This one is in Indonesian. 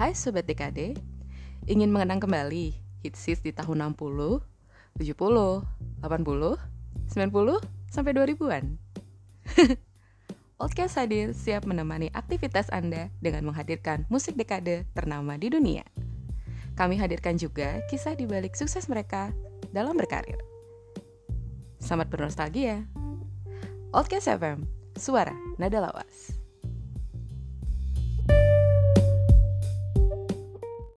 Hai Sobat DKD, ingin mengenang kembali hitsis di tahun 60, 70, 80, 90, sampai 2000-an? Oldcast hadir siap menemani aktivitas Anda dengan menghadirkan musik dekade ternama di dunia. Kami hadirkan juga kisah di balik sukses mereka dalam berkarir. Selamat bernostalgia. Oldcast FM, suara nada lawas.